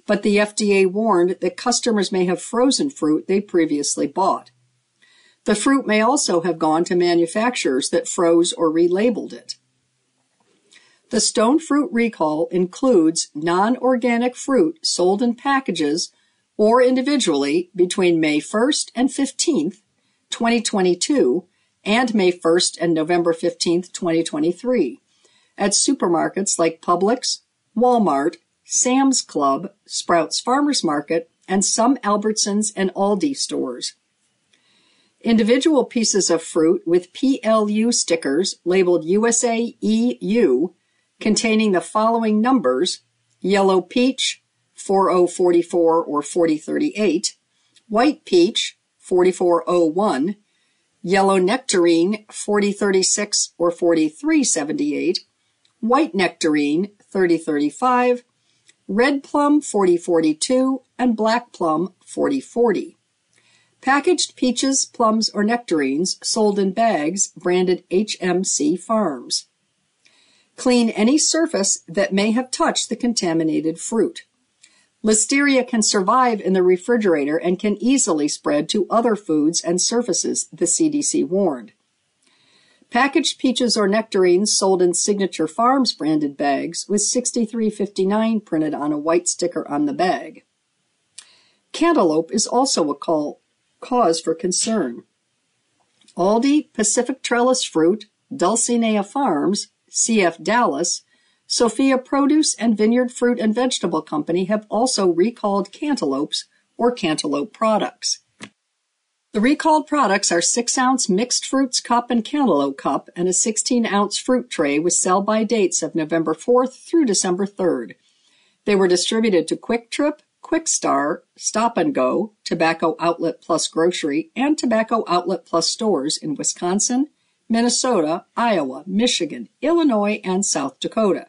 but the FDA warned that customers may have frozen fruit they previously bought. The fruit may also have gone to manufacturers that froze or relabeled it. The stone fruit recall includes non-organic fruit sold in packages or individually between May 1st and 15th, 2022 and May 1st and November 15th, 2023 at supermarkets like Publix, Walmart, Sam's Club, Sprouts Farmers Market, and some Albertsons and Aldi stores. Individual pieces of fruit with PLU stickers labeled USA EU containing the following numbers yellow peach 4044 or 4038, white peach 4401, yellow nectarine 4036 or 4378, white nectarine 3035, red plum 4042, and black plum 4040. Packaged peaches, plums, or nectarines sold in bags branded HMC Farms. Clean any surface that may have touched the contaminated fruit. Listeria can survive in the refrigerator and can easily spread to other foods and surfaces, the CDC warned. Packaged peaches or nectarines sold in Signature Farms branded bags with 6359 printed on a white sticker on the bag. Cantaloupe is also a call, cause for concern. Aldi, Pacific Trellis Fruit, Dulcinea Farms, CF Dallas, Sofia Produce and Vineyard Fruit and Vegetable Company have also recalled cantaloupes or cantaloupe products. The recalled products are 6 ounce mixed fruits cup and cantaloupe cup and a 16 ounce fruit tray with sell by dates of November 4th through December 3rd. They were distributed to Kwik Trip, Kwik Star, Stop and Go, Tobacco Outlet Plus Grocery, and Tobacco Outlet Plus stores in Wisconsin, Minnesota, Iowa, Michigan, Illinois, and South Dakota.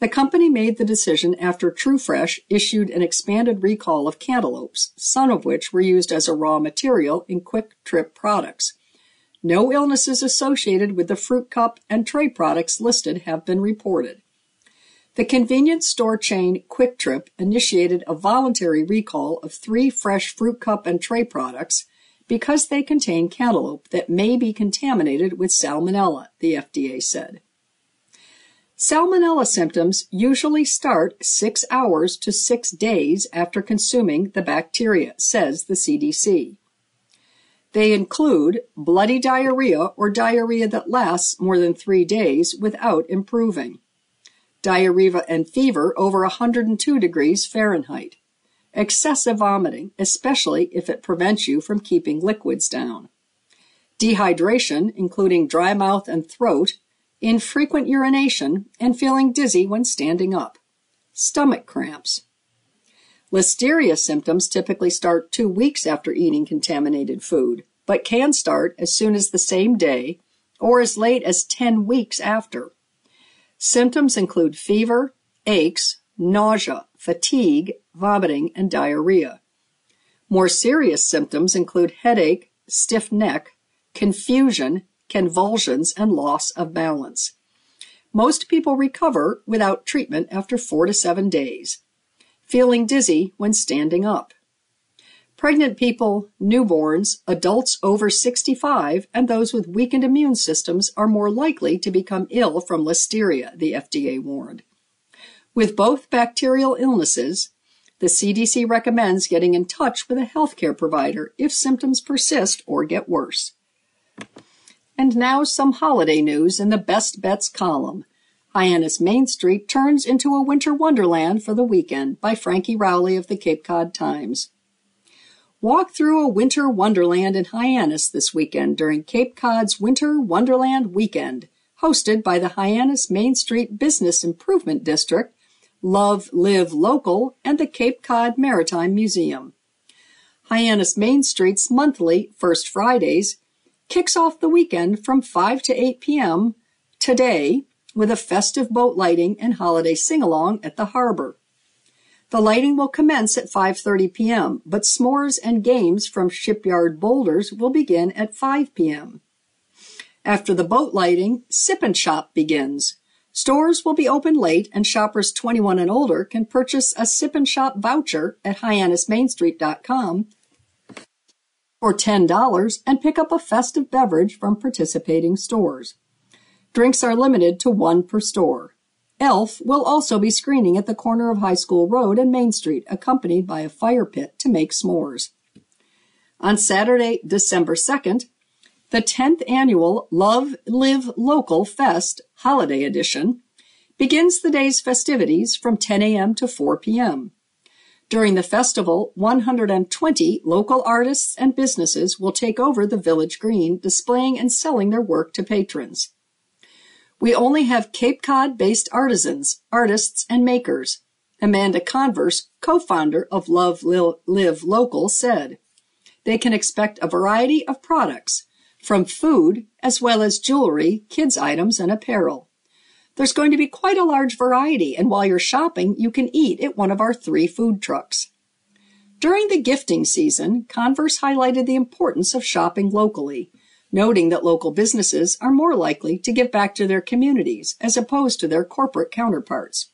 The company made the decision after TruFresh issued an expanded recall of cantaloupes, some of which were used as a raw material in Kwik Trip products. No illnesses associated with the fruit cup and tray products listed have been reported. The convenience store chain Kwik Trip initiated a voluntary recall of three fresh fruit cup and tray products because they contain cantaloupe that may be contaminated with salmonella, the FDA said. Salmonella symptoms usually start six hours to six days after consuming the bacteria, says the CDC. They include bloody diarrhea or diarrhea that lasts more than three days without improving. Diarrhea and fever over 102 degrees Fahrenheit, excessive vomiting, especially if it prevents you from keeping liquids down, dehydration, including dry mouth and throat, infrequent urination, and feeling dizzy when standing up, stomach cramps. Listeria symptoms typically start two weeks after eating contaminated food, but can start as soon as the same day or as late as 10 weeks after. Symptoms include fever, aches, nausea, fatigue, vomiting, and diarrhea. More serious symptoms include headache, stiff neck, confusion, convulsions, and loss of balance. Most people recover without treatment after four to seven days. Feeling dizzy when standing up. Pregnant people, newborns, adults over 65, and those with weakened immune systems are more likely to become ill from listeria, the FDA warned. With both bacterial illnesses, the CDC recommends getting in touch with a healthcare provider if symptoms persist or get worse. And now some holiday news in the Best Bets column. Hyannis Main Street turns into a winter wonderland for the weekend by Frankie Rowley of the Cape Cod Times. Walk through a winter wonderland in Hyannis this weekend during Cape Cod's Winter Wonderland Weekend, hosted by the Hyannis Main Street Business Improvement District, Love Live Local, and the Cape Cod Maritime Museum. Hyannis Main Street's monthly First Fridays kicks off the weekend from 5 to 8 p.m. today with a festive boat lighting and holiday sing-along at the harbor. The lighting will commence at 5:30 p.m., but s'mores and games from Shipyard Boulders will begin at 5 p.m. After the boat lighting, Sip and Shop begins. Stores will be open late and shoppers 21 and older can purchase a Sip and Shop voucher at hyannismainstreet.com for $10 and pick up a festive beverage from participating stores. Drinks are limited to one per store. Elf will also be screening at the corner of High School Road and Main Street, accompanied by a fire pit to make s'mores. On Saturday, December 2nd, the 10th annual Love Live Local Fest Holiday Edition begins the day's festivities from 10 a.m. to 4 p.m. During the festival, 120 local artists and businesses will take over the village green, displaying and selling their work to patrons. We only have Cape Cod based artisans, artists, and makers. Amanda Converse, co-founder of Love Live Local, said, they can expect a variety of products from food as well as jewelry, kids items, and apparel. There's going to be quite a large variety, and while you're shopping, you can eat at one of our three food trucks. During the gifting season, Converse highlighted the importance of shopping locally noting that local businesses are more likely to give back to their communities as opposed to their corporate counterparts.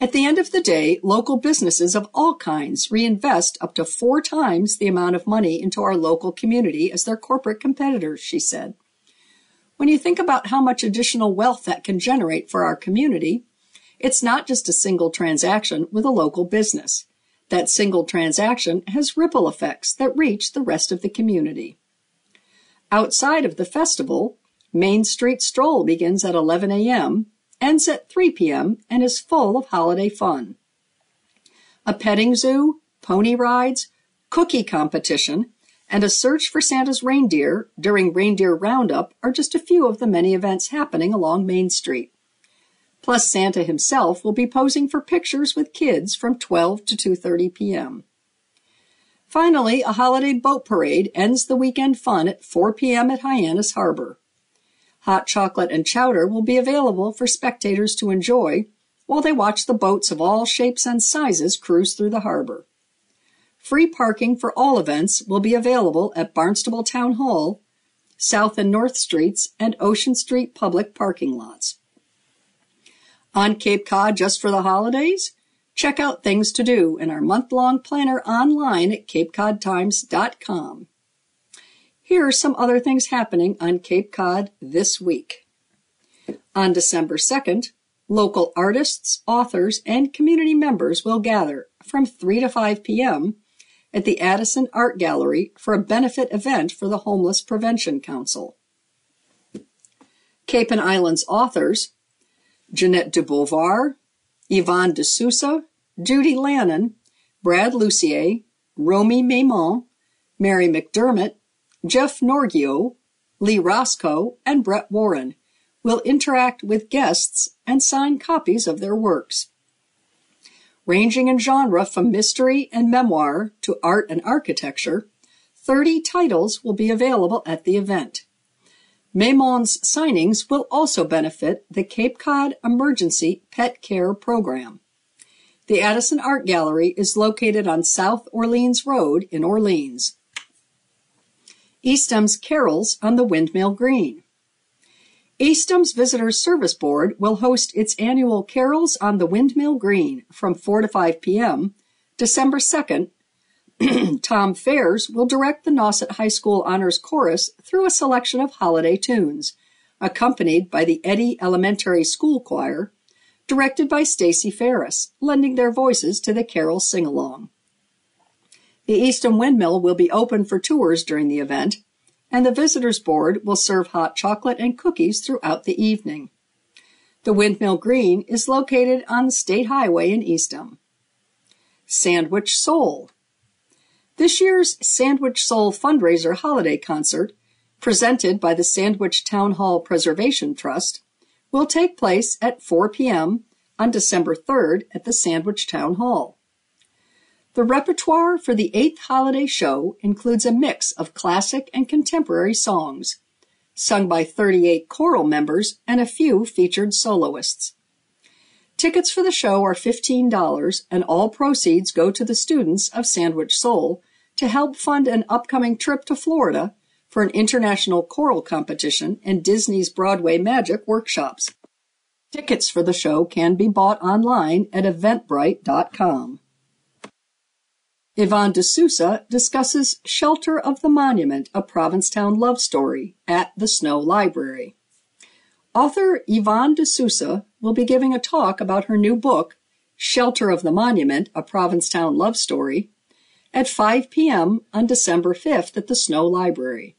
At the end of the day, local businesses of all kinds reinvest up to four times the amount of money into our local community as their corporate competitors, she said. When you think about how much additional wealth that can generate for our community, it's not just a single transaction with a local business. That single transaction has ripple effects that reach the rest of the community. Outside of the festival, Main Street Stroll begins at 11 a.m., ends at 3 p.m., and is full of holiday fun. A petting zoo, pony rides, cookie competition, and a search for Santa's reindeer during Reindeer Roundup are just a few of the many events happening along Main Street. Plus, Santa himself will be posing for pictures with kids from 12 to 2:30 p.m. Finally, a holiday boat parade ends the weekend fun at 4 p.m. at Hyannis Harbor. Hot chocolate and chowder will be available for spectators to enjoy while they watch the boats of all shapes and sizes cruise through the harbor. Free parking for all events will be available at Barnstable Town Hall, South and North Streets, and Ocean Street public parking lots. On Cape Cod just for the holidays, Check out things to do in our month-long planner online at capecodtimes.com. Here are some other things happening on Cape Cod this week. On December 2nd, local artists, authors, and community members will gather from 3 to 5 p.m. at the Addison Art Gallery for a benefit event for the Homeless Prevention Council. Cape and Islands authors Jeanette de Beauvoir, Yvonne de Sousa, Judy Lannon, Brad Lucier, Romy Maimon, Mary McDermott, Jeff Norgio, Lee Roscoe, and Brett Warren will interact with guests and sign copies of their works. Ranging in genre from mystery and memoir to art and architecture, 30 titles will be available at the event. Maimon's signings will also benefit the Cape Cod Emergency Pet Care Program. The Addison Art Gallery is located on South Orleans Road in Orleans. Easthams Carols on the Windmill Green. Easthams Visitors Service Board will host its annual Carols on the Windmill Green from 4 to 5 p.m. December 2nd Tom Fairs will direct the Nauset High School Honors Chorus through a selection of holiday tunes, accompanied by the Eddy Elementary School Choir, directed by Stacy Ferris, lending their voices to the carol sing-along. The Eastham Windmill will be open for tours during the event, and the visitors board will serve hot chocolate and cookies throughout the evening. The Windmill Green is located on the State Highway in Eastham. Sandwich Soul. This year's Sandwich Soul fundraiser holiday concert, presented by the Sandwich Town Hall Preservation Trust, will take place at 4 p.m. on December 3rd at the Sandwich Town Hall. The repertoire for the eighth holiday show includes a mix of classic and contemporary songs, sung by 38 choral members and a few featured soloists. Tickets for the show are $15 and all proceeds go to the students of Sandwich Soul to help fund an upcoming trip to Florida for an international choral competition and Disney's Broadway Magic workshops. Tickets for the show can be bought online at eventbrite.com. Yvonne de Sousa discusses Shelter of the Monument, a Provincetown love story at the Snow Library. Author Yvonne de Sousa will be giving a talk about her new book, Shelter of the Monument, a Provincetown love story, at 5 p.m. on December 5th at the Snow Library.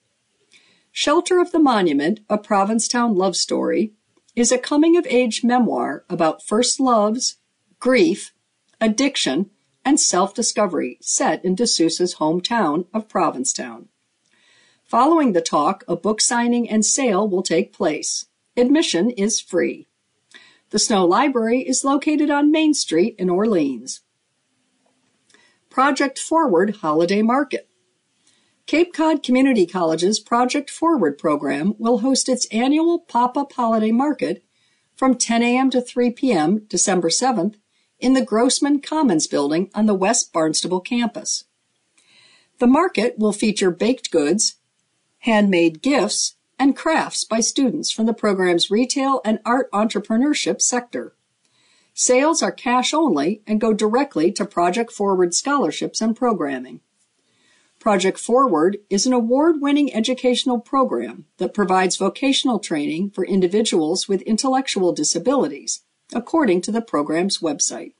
Shelter of the Monument, a Provincetown love story, is a coming of age memoir about first loves, grief, addiction, and self-discovery set in de Sousa's hometown of Provincetown. Following the talk, a book signing and sale will take place. Admission is free. The Snow Library is located on Main Street in Orleans. Project Forward Holiday Market. Cape Cod Community College's Project Forward program will host its annual pop-up holiday market from 10 a.m. to 3 p.m. December 7th in the Grossman Commons building on the West Barnstable campus. The market will feature baked goods, handmade gifts, and crafts by students from the program's retail and art entrepreneurship sector. Sales are cash only and go directly to Project Forward scholarships and programming. Project Forward is an award-winning educational program that provides vocational training for individuals with intellectual disabilities according to the program's website.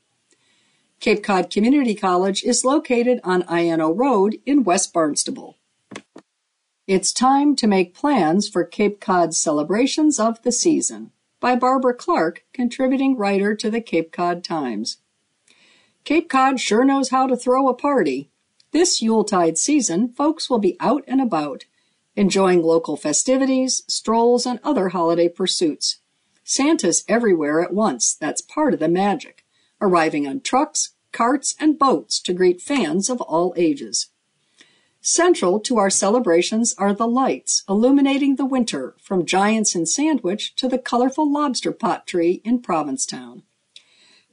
Cape Cod Community College is located on Iyannough Road in West Barnstable. It's time to make plans for Cape Cod's celebrations of the season by Barbara Clark, contributing writer to the Cape Cod Times. Cape Cod sure knows how to throw a party. This Yuletide season, folks will be out and about, enjoying local festivities, strolls, and other holiday pursuits. Santa's everywhere at once. That's part of the magic. Arriving on trucks, carts, and boats to greet fans of all ages. Central to our celebrations are the lights illuminating the winter from Giants in Sandwich to the colorful lobster pot tree in Provincetown.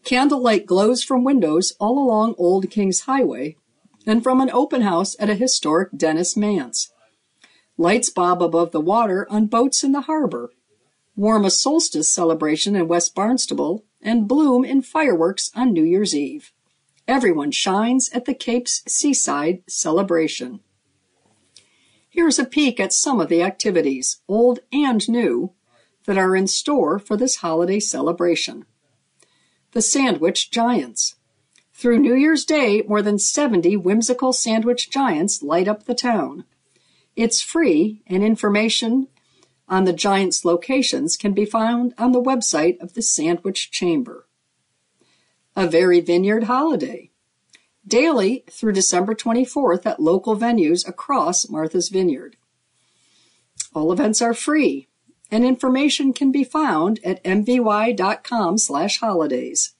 Candlelight glows from windows all along Old Kings Highway and from an open house at a historic Dennis Manse. Lights bob above the water on boats in the harbor warm a solstice celebration in West Barnstable, and bloom in fireworks on New Year's Eve. Everyone shines at the Cape's seaside celebration. Here's a peek at some of the activities, old and new, that are in store for this holiday celebration. The Sandwich Giants. Through New Year's Day, more than 70 whimsical sandwich giants light up the town. It's free, and information on the Giants' locations can be found on the website of the Sandwich Chamber. A Very Vineyard Holiday. Daily through December 24th at local venues across Martha's Vineyard. All events are free, and information can be found at mvy.com slash holidays.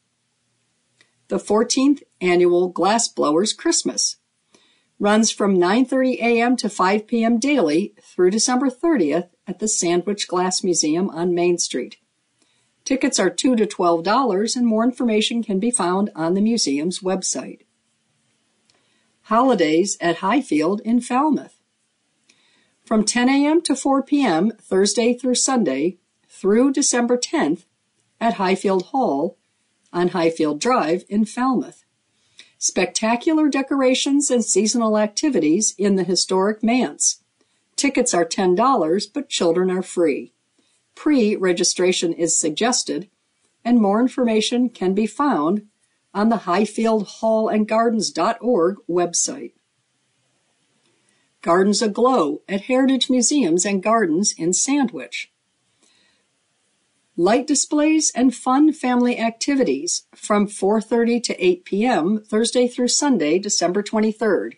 The 14th Annual Glassblowers Christmas runs from 9.30 a.m. to 5 p.m. daily through December 30th at the Sandwich Glass Museum on Main Street. Tickets are 2 to $12 and more information can be found on the museum's website. Holidays at Highfield in Falmouth. From 10 a.m. to 4 p.m. Thursday through Sunday through December 10th at Highfield Hall on Highfield Drive in Falmouth. spectacular decorations and seasonal activities in the historic manse. Tickets are $10, but children are free. Pre-registration is suggested, and more information can be found on the highfieldhallandgardens.org website. Gardens Aglow at Heritage Museums and Gardens in Sandwich. Light displays and fun family activities from 4:30 to 8 p.m. Thursday through Sunday, December 23rd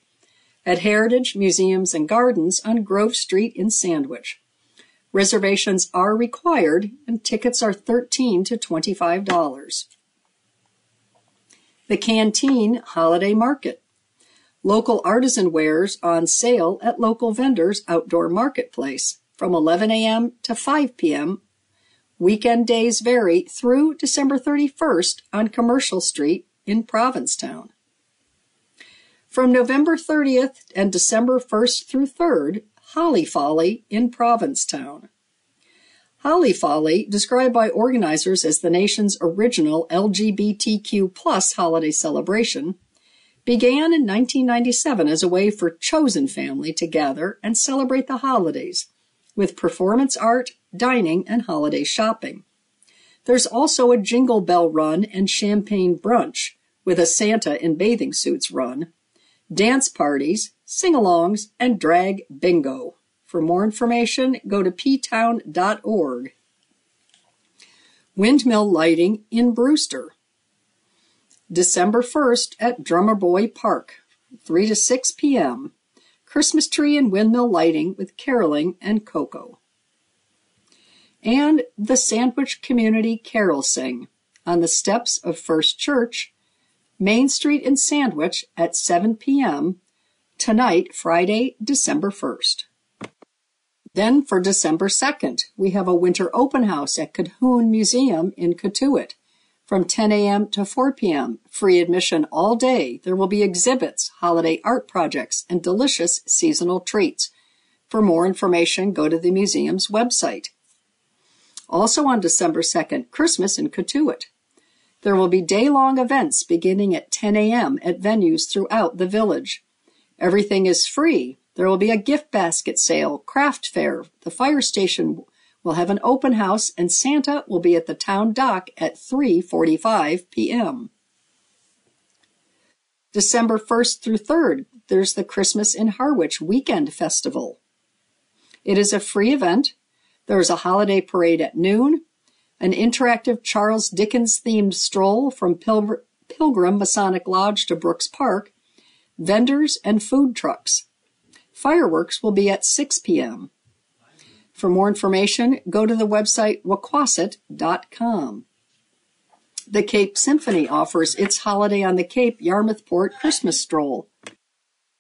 at Heritage Museums and Gardens on Grove Street in Sandwich. Reservations are required and tickets are 13 to $25. The Canteen Holiday Market. Local artisan wares on sale at local vendors outdoor marketplace from 11 a.m. to 5 p.m. Weekend days vary through December 31st on Commercial Street in Provincetown. From November 30th and December 1st through 3rd, Holly Folly in Provincetown. Holly Folly, described by organizers as the nation's original LGBTQ plus holiday celebration, began in 1997 as a way for chosen family to gather and celebrate the holidays with performance art, dining, and holiday shopping. There's also a jingle bell run and champagne brunch with a Santa in bathing suits run, dance parties, sing-alongs, and drag bingo. For more information, go to ptown.org. Windmill lighting in Brewster. December 1st at Drummer Boy Park, 3 to 6 p.m. Christmas tree and windmill lighting with caroling and cocoa. And the Sandwich Community Carol Sing on the steps of First Church, Main Street in Sandwich at 7 p.m. tonight, Friday, December 1st. Then for December 2nd, we have a winter open house at Cahoon Museum in Cotuit from 10 a.m. to 4 p.m. Free admission all day. There will be exhibits, holiday art projects, and delicious seasonal treats. For more information, go to the museum's website. Also on December 2nd, Christmas in Cotuit. There will be day-long events beginning at 10 a.m. at venues throughout the village. Everything is free. There will be a gift basket sale, craft fair, the fire station will have an open house and Santa will be at the town dock at 3:45 p.m. December 1st through 3rd, there's the Christmas in Harwich Weekend Festival. It is a free event. There is a holiday parade at noon, an interactive Charles Dickens themed stroll from Pil- Pilgrim Masonic Lodge to Brooks Park, vendors and food trucks. Fireworks will be at 6 p.m. For more information, go to the website wahquasit.com. The Cape Symphony offers its Holiday on the Cape Yarmouth Port Christmas Stroll.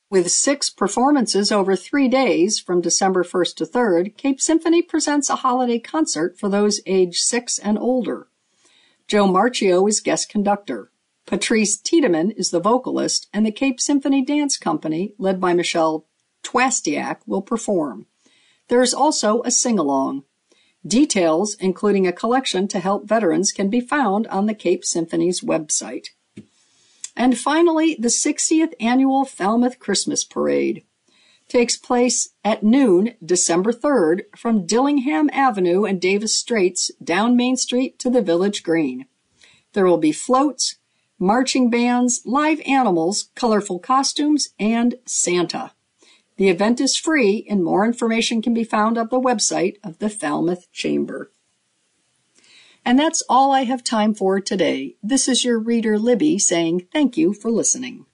With six performances over three days from December 1st to 3rd, Cape Symphony presents a holiday concert for those aged six and older. Joe Marchio is guest conductor. Patrice Tiedemann is the vocalist, and the Cape Symphony Dance Company, led by Michelle Twastiak, will perform. There is also a sing-along. Details, including a collection to help veterans, can be found on the Cape Symphony's website. And finally, the 60th annual Falmouth Christmas Parade takes place at noon, December 3rd, from Dillingham Avenue and Davis Straits down Main Street to the Village Green. There will be floats, marching bands, live animals, colorful costumes, and Santa. The event is free and more information can be found on the website of the Falmouth Chamber. And that's all I have time for today. This is your reader Libby saying thank you for listening.